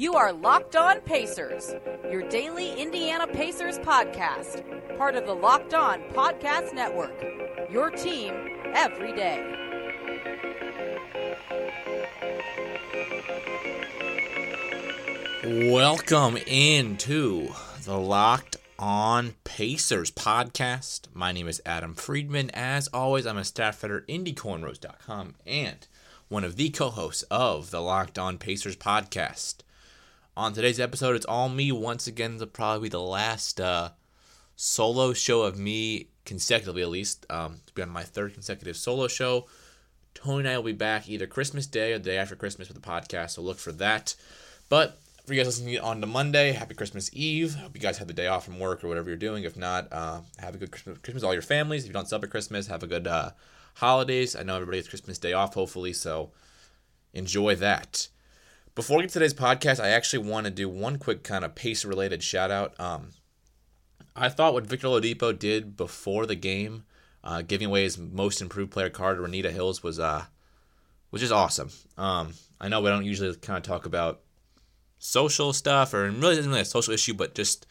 You are Locked On Pacers, your daily Indiana Pacers podcast, part of the Locked On Podcast Network. Your team every day. Welcome into the Locked On Pacers podcast. My name is Adam Friedman. As always, I'm a staff writer at IndyCornrows.com and one of the co-hosts of the Locked On Pacers podcast. On today's episode, it's all me once again. It'll probably be the last uh, solo show of me consecutively, at least. Um, to be on my third consecutive solo show. Tony and I will be back either Christmas Day or the day after Christmas with the podcast, so look for that. But for you guys listening on to Monday, happy Christmas Eve. Hope you guys had the day off from work or whatever you're doing. If not, uh, have a good Christmas, Christmas all your families. If you don't celebrate Christmas, have a good uh, holidays. I know everybody has Christmas Day off, hopefully, so enjoy that. Before we get to today's podcast, I actually want to do one quick kind of pace related shout out. Um, I thought what Victor Oladipo did before the game, uh, giving away his most improved player card to Renita Hills, was uh, was just awesome. Um, I know we don't usually kind of talk about social stuff, or really isn't really a social issue, but just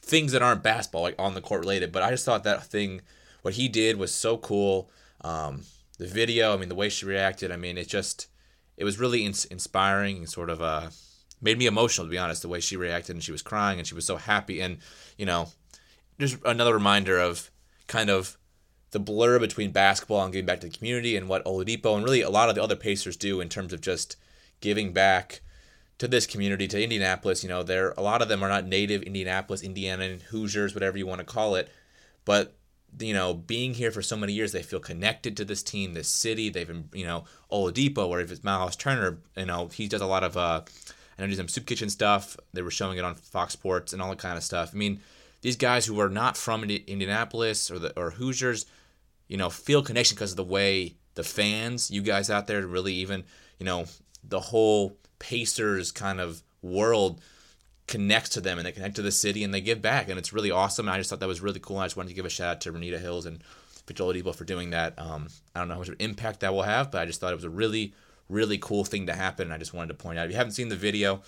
things that aren't basketball, like on the court related. But I just thought that thing, what he did, was so cool. Um, the video, I mean, the way she reacted, I mean, it just, it was really in- inspiring and sort of uh, made me emotional, to be honest, the way she reacted and she was crying and she was so happy. And, you know, just another reminder of kind of the blur between basketball and giving back to the community and what Oladipo and really a lot of the other Pacers do in terms of just giving back to this community, to Indianapolis. You know, there a lot of them are not native Indianapolis, Indiana, Hoosiers, whatever you want to call it, but you know, being here for so many years, they feel connected to this team, this city. They've you know, Oladipo, or if it's Miles Turner, you know, he does a lot of, uh, I know, do some soup kitchen stuff. They were showing it on Fox Sports and all that kind of stuff. I mean, these guys who are not from Indianapolis or the or Hoosiers, you know, feel connection because of the way the fans, you guys out there, really even, you know, the whole Pacers kind of world connects to them and they connect to the city and they give back and it's really awesome. And I just thought that was really cool. And I just wanted to give a shout out to Renita Hills and Victor Oladipo for doing that. Um, I don't know how much of an impact that will have, but I just thought it was a really, really cool thing to happen. And I just wanted to point out. If you haven't seen the video,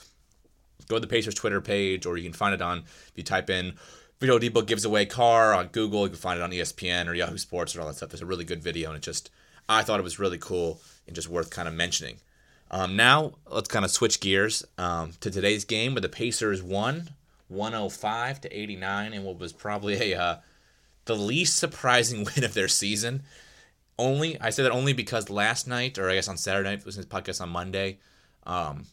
go to the Pacers Twitter page or you can find it on if you type in Victor Oladipo gives away car on Google. You can find it on ESPN or Yahoo Sports or all that stuff. It's a really good video and it just I thought it was really cool and just worth kind of mentioning. Um, now let's kind of switch gears um, to today's game where the Pacers won 105 to 89 in what was probably a uh, the least surprising win of their season. Only I say that only because last night, or I guess on Saturday night, it was his podcast on Monday, um,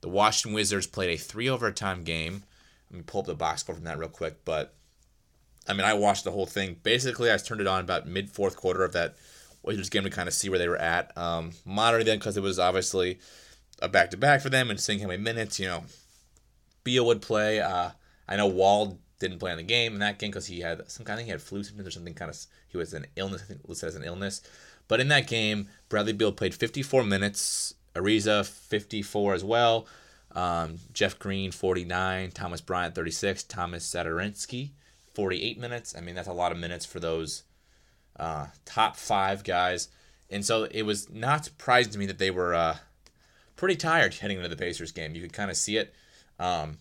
the Washington Wizards played a three overtime game. Let me pull up the box score from that real quick, but I mean I watched the whole thing. Basically, I turned it on about mid fourth quarter of that Wizards game to kind of see where they were at. Um, monitoring them because it was obviously a back to back for them and seeing how many minutes you know Beal would play. Uh, I know Wall didn't play in the game in that game because he had some kind of he had flu symptoms or something kind of he was an illness I think listed as an illness. But in that game, Bradley Beal played 54 minutes. Ariza 54 as well. Um, Jeff Green 49. Thomas Bryant 36. Thomas Satoransky 48 minutes. I mean that's a lot of minutes for those uh, top five guys. And so it was not surprising to me that they were uh, pretty tired heading into the Pacers game. You could kind of see it. Um,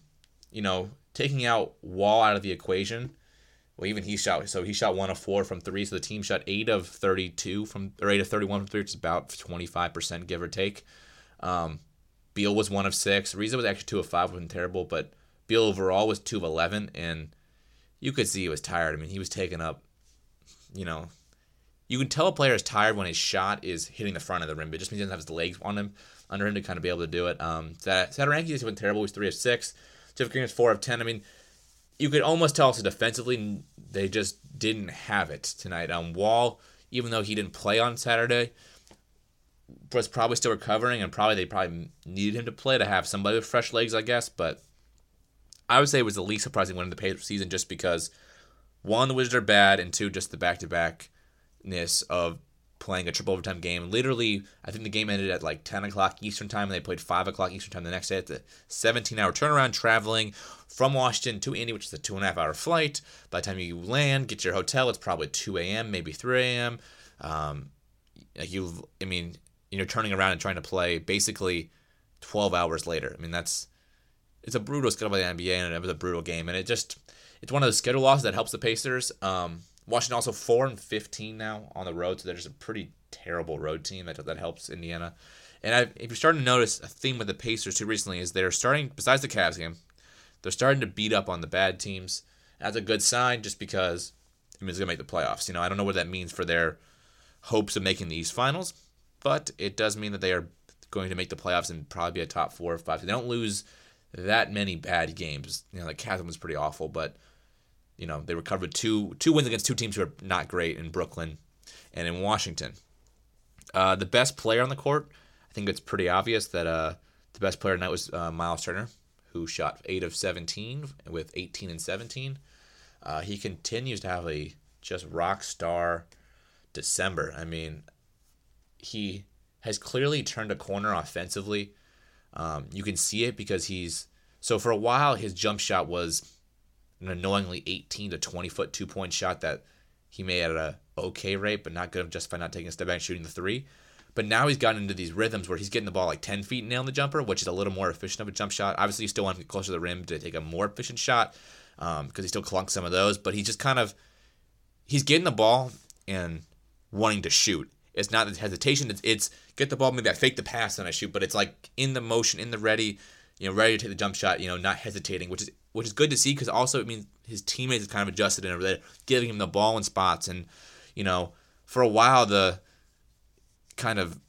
you know, taking out Wall out of the equation. Well, even he shot. So he shot one of four from three. So the team shot eight of thirty-two from or eight of thirty-one from three, which is about twenty-five percent, give or take. Um, Beal was one of six. Ariza was actually two of five, wasn't terrible, but Beal overall was two of eleven, and you could see he was tired. I mean, he was taking up, you know, you can tell a player is tired when his shot is hitting the front of the rim. It just means he doesn't have his legs on him under him to kind of be able to do it. Um, Satoransky just went terrible. He's three of six. Jeff Green is four of ten. I mean, you could almost tell also defensively they just didn't have it tonight. Um, Wall, even though he didn't play on Saturday, was probably still recovering, and probably they probably needed him to play to have somebody with fresh legs, I guess. But I would say it was the least surprising win of the season, just because one, the Wizards are bad, and two, just the back to back ness of playing a triple overtime game. Literally, I think the game ended at like 10 o'clock Eastern time, and they played 5 o'clock Eastern time the next day. It's a 17 hour turnaround traveling from Washington to Indy, which is a two and a half hour flight. By the time you land, get your hotel, it's probably 2 a.m., maybe 3 a.m. Um, you, I mean, you know, turning around and trying to play basically 12 hours later. I mean, that's it's a brutal schedule by the NBA, and it was a brutal game, and it just it's one of those schedule losses that helps the Pacers. Um, Washington also four and fifteen now on the road, so they're just a pretty terrible road team that that helps Indiana. And I, if you're starting to notice a theme with the Pacers too recently is they're starting, besides the Cavs game, they're starting to beat up on the bad teams. That's a good sign, just because it means they're gonna make the playoffs. You know, I don't know what that means for their hopes of making these finals, but it does mean that they are going to make the playoffs and probably be a top four or five. They don't lose that many bad games. You know, like Catherine was pretty awful, but you know they recovered two two wins against two teams who are not great in Brooklyn and in Washington. Uh, the best player on the court, I think it's pretty obvious that uh, the best player tonight was uh, Miles Turner, who shot eight of seventeen with eighteen and seventeen. Uh, he continues to have a just rock star December. I mean, he has clearly turned a corner offensively. Um, you can see it because he's so for a while his jump shot was an annoyingly 18 to 20 foot two point shot that he made at a okay rate, but not good just by not taking a step back and shooting the three. But now he's gotten into these rhythms where he's getting the ball like 10 feet and nailing the jumper, which is a little more efficient of a jump shot. Obviously, you still want to get closer to the rim to take a more efficient shot because um, he still clunks some of those. But he's just kind of he's getting the ball and wanting to shoot. It's not the hesitation. It's, it's get the ball, maybe I fake the pass and I shoot, but it's like in the motion, in the ready, you know, ready to take the jump shot. You know, not hesitating, which is which is good to see because also it means his teammates have kind of adjusted and are there, giving him the ball in spots. And you know, for a while the kind of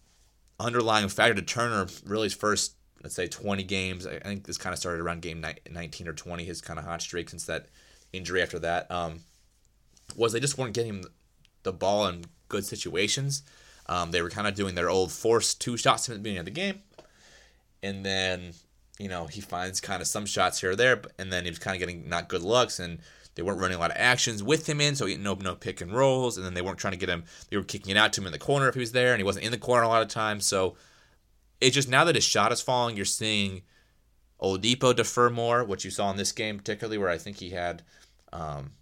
underlying factor to Turner really his first let's say 20 games. I think this kind of started around game 19 or 20. His kind of hot streak since that injury after that um, was they just weren't getting the ball in good situations. Um, they were kind of doing their old force two shots at the beginning of the game, and then you know he finds kind of some shots here or there, and then he was kind of getting not good looks, and they weren't running a lot of actions with him in, so he no no pick and rolls, and then they weren't trying to get him. They were kicking it out to him in the corner if he was there, and he wasn't in the corner a lot of times. So it's just now that his shot is falling, you're seeing Oladipo defer more, which you saw in this game particularly, where I think he had. Um,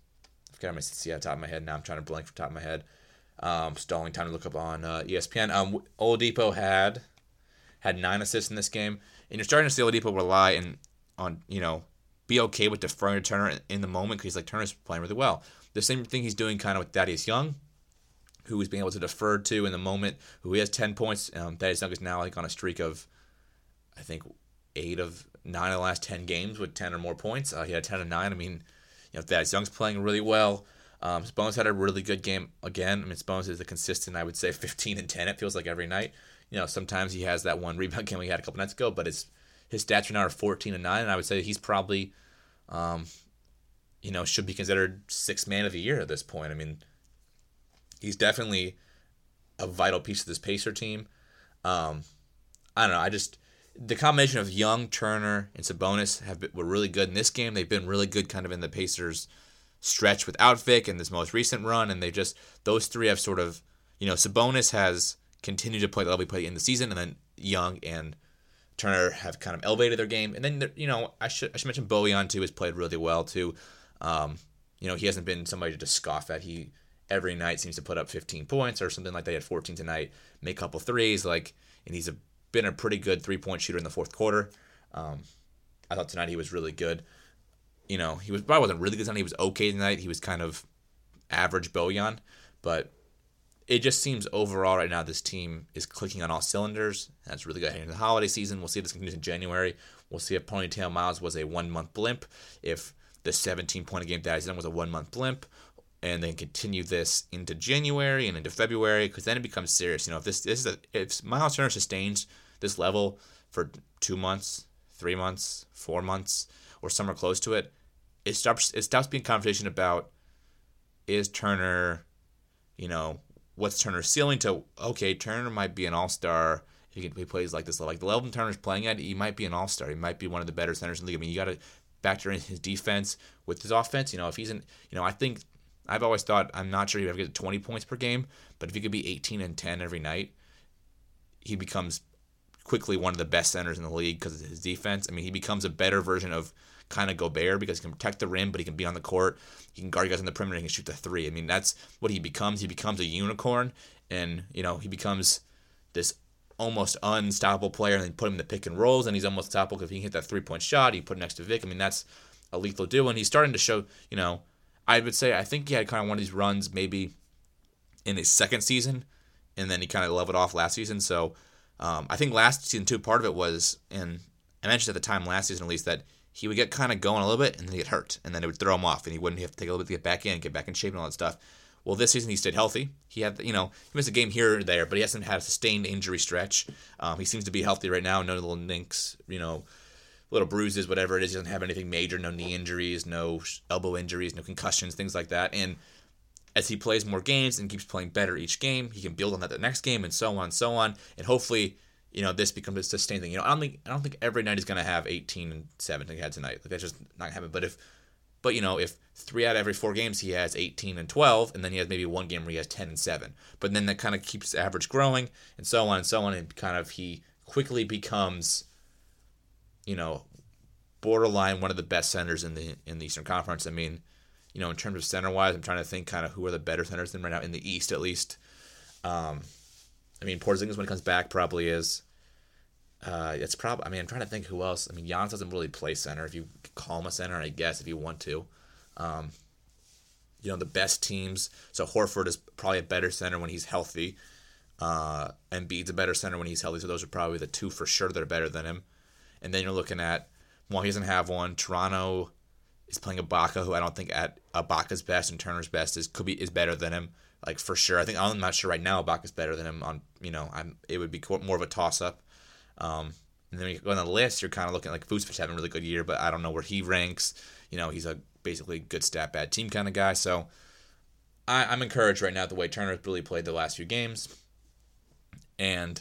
I forgot my see at top of my head now. I'm trying to blank from top of my head. Um, stalling time to look up on uh, ESPN. Um, Oladipo had had nine assists in this game, and you're starting to see Oladipo rely and on you know be okay with deferring to Turner in the moment because he's like Turner's playing really well. The same thing he's doing kind of with Thaddeus Young, who he's being able to defer to in the moment. Who he has ten points. Um, Thaddeus Young is now like on a streak of, I think, eight of nine of the last ten games with ten or more points. Uh, he had ten and nine. I mean, you know Thaddeus Young's playing really well. Um, Sabonis had a really good game again. I mean, Sabonis is a consistent, I would say, 15 and 10. It feels like every night. You know, sometimes he has that one rebound game we had a couple nights ago, but his his stats are now are 14 and 9, and I would say he's probably, um, you know, should be considered sixth man of the year at this point. I mean, he's definitely a vital piece of this Pacer team. Um, I don't know. I just the combination of Young, Turner, and Sabonis have been, were really good in this game. They've been really good, kind of in the Pacers' stretch without Vic in this most recent run, and they just those three have sort of you know Sabonis has continued to play the level he played in the season, and then Young and Turner have kind of elevated their game, and then you know I should I should mention Bojan too has played really well too. Um, you know he hasn't been somebody to just scoff at. He every night seems to put up 15 points or something like that. He had 14 tonight, make a couple threes, like, and he's a, been a pretty good three point shooter in the fourth quarter. Um, I thought tonight he was really good you know, he was probably wasn't really good tonight. He was okay tonight. He was kind of average Bojan, but it just seems overall right now this team is clicking on all cylinders. That's really good heading into the holiday season. We'll see if this continues in January. We'll see if Ponytail Miles was a one month blimp, if the 17 point game that he's done was a one month blimp, and then continue this into January and into February, because then it becomes serious. You know, if this this is a, if Miles Turner sustains this level for two months, three months, four months, or somewhere close to it, it stops it stops being conversation about is Turner, you know, what's Turner's ceiling to okay, Turner might be an all star if he, he plays like this. Like the level Turner's playing at, he might be an all star. He might be one of the better centers in the league. I mean, you got to factor in his defense with his offense. You know, if he's in, you know, I think I've always thought I'm not sure he'd ever get 20 points per game, but if he could be 18 and 10 every night, he becomes quickly one of the best centers in the league because of his defense. I mean, he becomes a better version of kind of Gobert because he can protect the rim, but he can be on the court. He can guard guys on the perimeter. He can shoot the three. I mean, that's what he becomes. He becomes a unicorn, and you know he becomes this almost unstoppable player, and then put him in the pick and rolls, and he's almost unstoppable if he can hit that three point shot. He put next to Vic. I mean, that's a lethal duo, and he's starting to show. You know, I would say I think he had kind of one of these runs maybe in his second season, and then he kind of leveled off last season. So um, I think last season too, part of it was, and I mentioned at the time last season at least that he would get kind of going a little bit and then he'd get hurt, and then it would throw him off, and he wouldn't have to take a little bit to get back in, get back in shape, and all that stuff. Well, this season he stayed healthy. He had, you know, he missed a game here or there, but he hasn't had a sustained injury stretch. Um, he seems to be healthy right now. No little ninks, you know, little bruises, whatever it is. He doesn't have anything major. No knee injuries, no elbow injuries, no concussions, things like that. And as he plays more games and keeps playing better each game, he can build on that the next game, and so on and so on. And hopefully, you know, this becomes a sustained thing. You know, I don't think I don't think every night he's gonna have 18 and 7 like he had tonight. Like that's just not gonna happen. But if but you know, if three out of every four games he has 18 and 12, and then he has maybe one game where he has 10 and 7. But then that kind of keeps the average growing, and so on and so on, and kind of he quickly becomes, you know, borderline one of the best centers in the in the Eastern Conference. I mean, you know, in terms of center wise, I'm trying to think kind of who are the better centers than right now in the East at least. Um, I mean, Porzingis when he comes back probably is. Uh, it's probably. I mean, I'm trying to think who else. I mean, Giannis doesn't really play center. If you call him a center, I guess if you want to. Um, you know, the best teams. So Horford is probably a better center when he's healthy. Uh, Embiid's a better center when he's healthy. So those are probably the two for sure that are better than him. And then you're looking at well, he doesn't have one. Toronto is playing Ibaka, who I don't think at Ibaka's best and Turner's best is could be is better than him. Like for sure, I think I'm not sure right now Ibaka's better than him. On you know, I'm it would be more of a toss up. Um, and then you go on the list, you're kind of looking like Vucevic having a really good year, but I don't know where he ranks. You know, he's a basically good stat bad team kind of guy. So I, I'm encouraged right now the way Turner's really played the last few games, and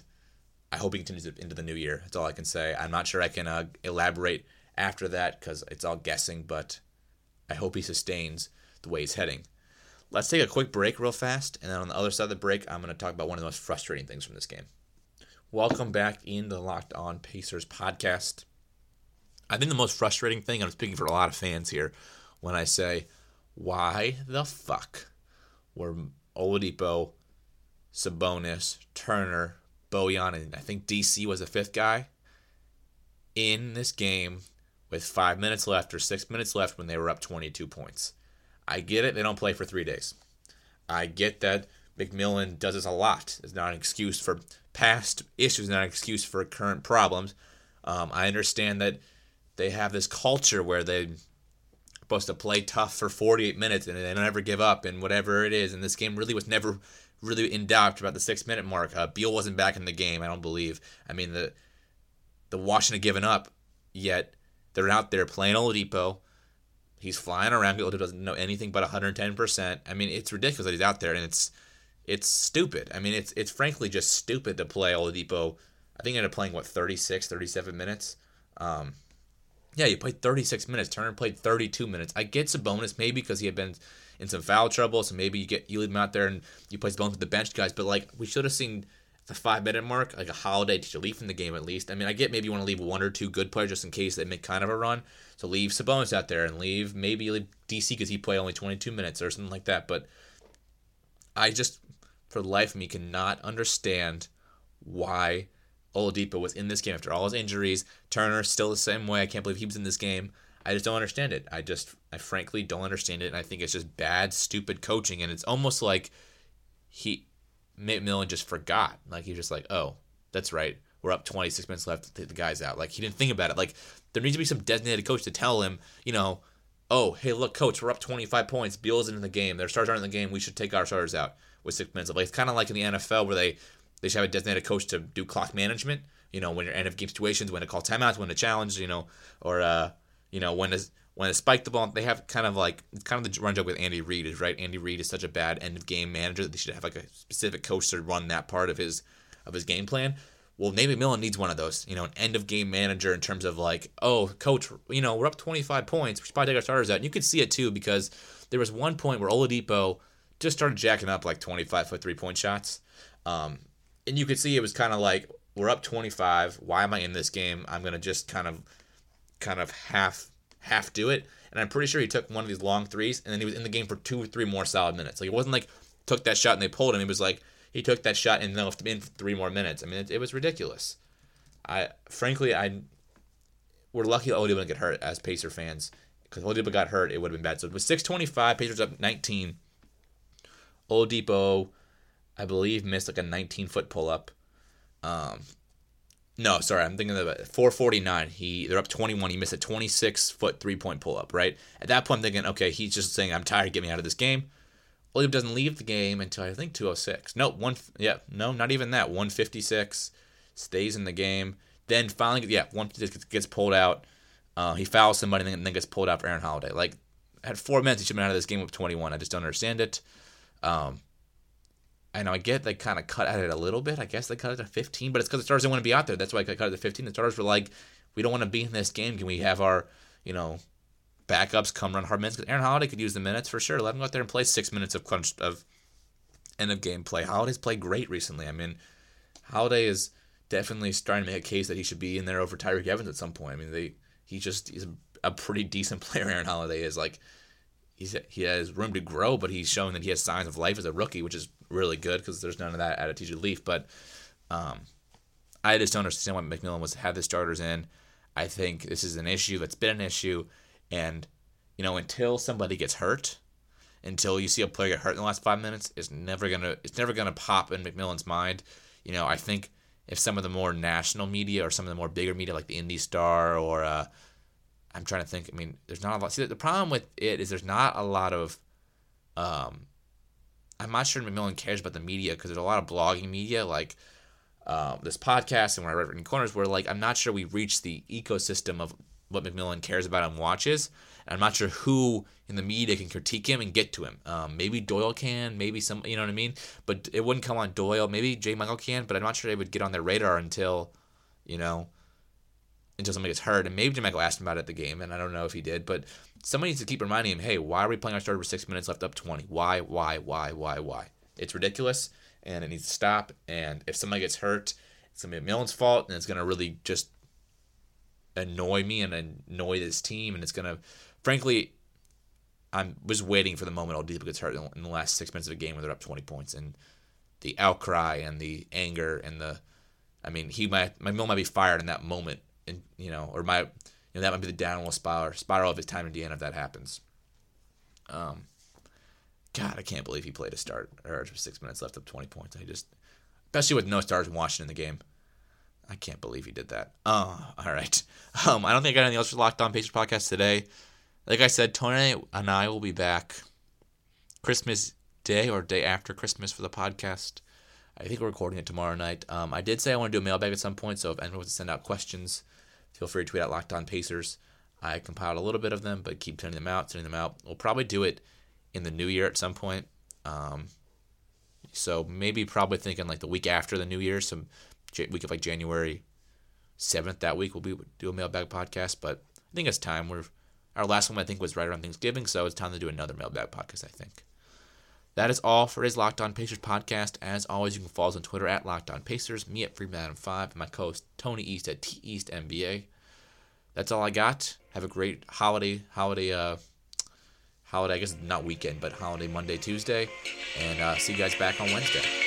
I hope he continues into the new year. That's all I can say. I'm not sure I can uh, elaborate after that because it's all guessing, but I hope he sustains the way he's heading. Let's take a quick break real fast, and then on the other side of the break, I'm going to talk about one of the most frustrating things from this game. Welcome back in the Locked On Pacers podcast. I think the most frustrating thing, I'm speaking for a lot of fans here, when I say, why the fuck were Oladipo, Sabonis, Turner, Bojan, and I think DC was the fifth guy in this game with five minutes left or six minutes left when they were up 22 points. I get it, they don't play for three days. I get that McMillan does this a lot. It's not an excuse for past issues, not an excuse for current problems. Um, I understand that they have this culture where they're supposed to play tough for 48 minutes and they don't ever give up and whatever it is. And this game really was never really in doubt about the six minute mark. Uh, Beal wasn't back in the game, I don't believe. I mean, the the Washington given up, yet they're out there playing Oladipo. He's flying around. Oladipo doesn't know anything but 110%. I mean, it's ridiculous that he's out there, and it's it's stupid. I mean, it's it's frankly just stupid to play Oladipo. I think he ended up playing, what, 36, 37 minutes? Um, yeah, you played 36 minutes. Turner played 32 minutes. I get Sabonis maybe because he had been in some foul trouble, so maybe you get you leave him out there and you play Sabonis with the bench guys. But like we should have seen the five minute mark, like a holiday to leave from the game at least. I mean, I get maybe you want to leave one or two good players just in case they make kind of a run. So leave Sabonis out there and leave maybe leave DC because he played only 22 minutes or something like that. But I just, for the life of me, cannot understand why Oladipo was in this game after all his injuries. Turner still the same way. I can't believe he was in this game. I just don't understand it. I just, I frankly don't understand it. And I think it's just bad, stupid coaching. And it's almost like he McMillan just forgot. Like he's just like, oh, that's right. We're up 26 minutes left. To take the guy's out. Like he didn't think about it. Like there needs to be some designated coach to tell him, you know, oh, hey, look, coach, we're up 25 points. Beal's in the game. Their stars aren't in the game. We should take our starters out with six minutes left. Like, it's kind of like in the NFL where they they should have a designated coach to do clock management. You know, when you're end of game situations, when to call timeouts, when to challenge, you know, or uh, you know, when to when to spike the ball. They have kind of like kind of the run joke with Andy Reid is right. Andy Reid is such a bad end of game manager that they should have like a specific coach to run that part of his of his game plan. Well, Nate McMillan needs one of those, you know, an end of game manager in terms of like, oh, coach, you know, we're up 25 points. We should probably take our starters out. And you could see it too because there was one point where Oladipo just started jacking up like 25 foot three point shots. Um, and you could see it was kind of like, we're up 25. Why am I in this game? I'm going to just kind of, kind of half half do it. And I'm pretty sure he took one of these long threes, and then he was in the game for two or three more solid minutes. Like it wasn't like took that shot and they pulled him. It was like he took that shot and then left him in three more minutes. I mean, it, it was ridiculous. I frankly, I we're lucky Oladipo didn't get hurt as Pacer fans because Oladipo got hurt, it would have been bad. So it was 625, Pacers up 19. Oladipo, I believe, missed like a 19 foot pull up. Um, no, sorry, I'm thinking it. 449. He they're up 21. He missed a 26 foot three point pull up. Right at that point, I'm thinking, okay, he's just saying, I'm tired. Get me out of this game. Oladipo doesn't leave the game until I think 206. No, one. Yeah, no, not even that. 156 stays in the game. Then finally, yeah, one gets pulled out. Uh, he fouls somebody and then gets pulled out for Aaron Holiday. Like, had four minutes, he should have been out of this game with 21. I just don't understand it. Um, Know I get they kind of cut at it a little bit. I guess they cut it to 15, but it's because the starters didn't want to be out there. That's why I cut it to 15. The starters were like, we don't want to be in this game. Can we have our, you know, backups come run hard minutes? Because Aaron Holiday could use the minutes for sure. Let him go out there and play six minutes of crunch of end of game play. Holiday's played great recently. I mean, Holiday is definitely starting to make a case that he should be in there over Tyreke Evans at some point. I mean, they he just he's a pretty decent player. Aaron Holiday is like he's he has room to grow, but he's showing that he has signs of life as a rookie, which is really good because there's none of that at a TJ Leaf. But um, I just don't understand why McMillan was had the starters in. I think this is an issue that's been an issue, and you know until somebody gets hurt, until you see a player get hurt in the last five minutes, it's never gonna it's never gonna pop in McMillan's mind. You know I think if some of the more national media or some of the more bigger media like the Indy Star or uh, I'm trying to think. I mean, there's not a lot. See, the problem with it is there's not a lot of. Um, I'm not sure McMillan cares about the media because there's a lot of blogging media like um, this podcast and when I read in corners where like I'm not sure we reach the ecosystem of what McMillan cares about and watches. And I'm not sure who in the media can critique him and get to him. Um, maybe Doyel can, maybe some, you know what I mean. But it wouldn't come on Doyel. Maybe J. Michael can, but I'm not sure they would get on their radar until, you know, until somebody gets hurt. And maybe J. Michael asked him about it at the game, and I don't know if he did. But somebody needs to keep reminding him, hey, why are we playing our starter with six minutes left up 20? Why, why, why, why, why? It's ridiculous, and it needs to stop. And if somebody gets hurt, it's going to be Millen's fault, and it's going to really just annoy me and annoy this team, and it's gonna, frankly, I was waiting for the moment Oladipo gets hurt in the last six minutes of a game where they're up 20 points, and the outcry and the anger and the, I mean, he might, my mill might be fired in that moment, and you know, or my, you know, that might be the downward spiral, spiral of his time in Indiana if that happens. Um, God, I can't believe he played a start or six minutes left up 20 points. I just, especially with no stars watching in the game. I can't believe he did that. Oh, all right. Um, I don't think I got anything else for Locked On Pacers podcast today. Like I said, Tony and I will be back Christmas Day or day after Christmas for the podcast. I think we're recording it tomorrow night. Um, I did say I want to do a mailbag at some point, so if anyone wants to send out questions, feel free to tweet at Locked On Pacers. I compiled a little bit of them, but keep sending them out, sending them out. We'll probably do it in the new year at some point. Um, so maybe probably thinking like the week after the new year, some week of like January seventh. That week we'll be do a mailbag podcast, but I think it's time. We're our last one I think was right around Thanksgiving, so it's time to do another mailbag podcast. I think. That is all for his Locked On Pacers podcast. As always, you can follow us on Twitter at Locked On Pacers, me at Freeman5, and my co-host Tony East at T East. That's all I got. Have a great holiday, holiday, uh, holiday. I guess not weekend, but holiday Monday, Tuesday, and uh, see you guys back on Wednesday.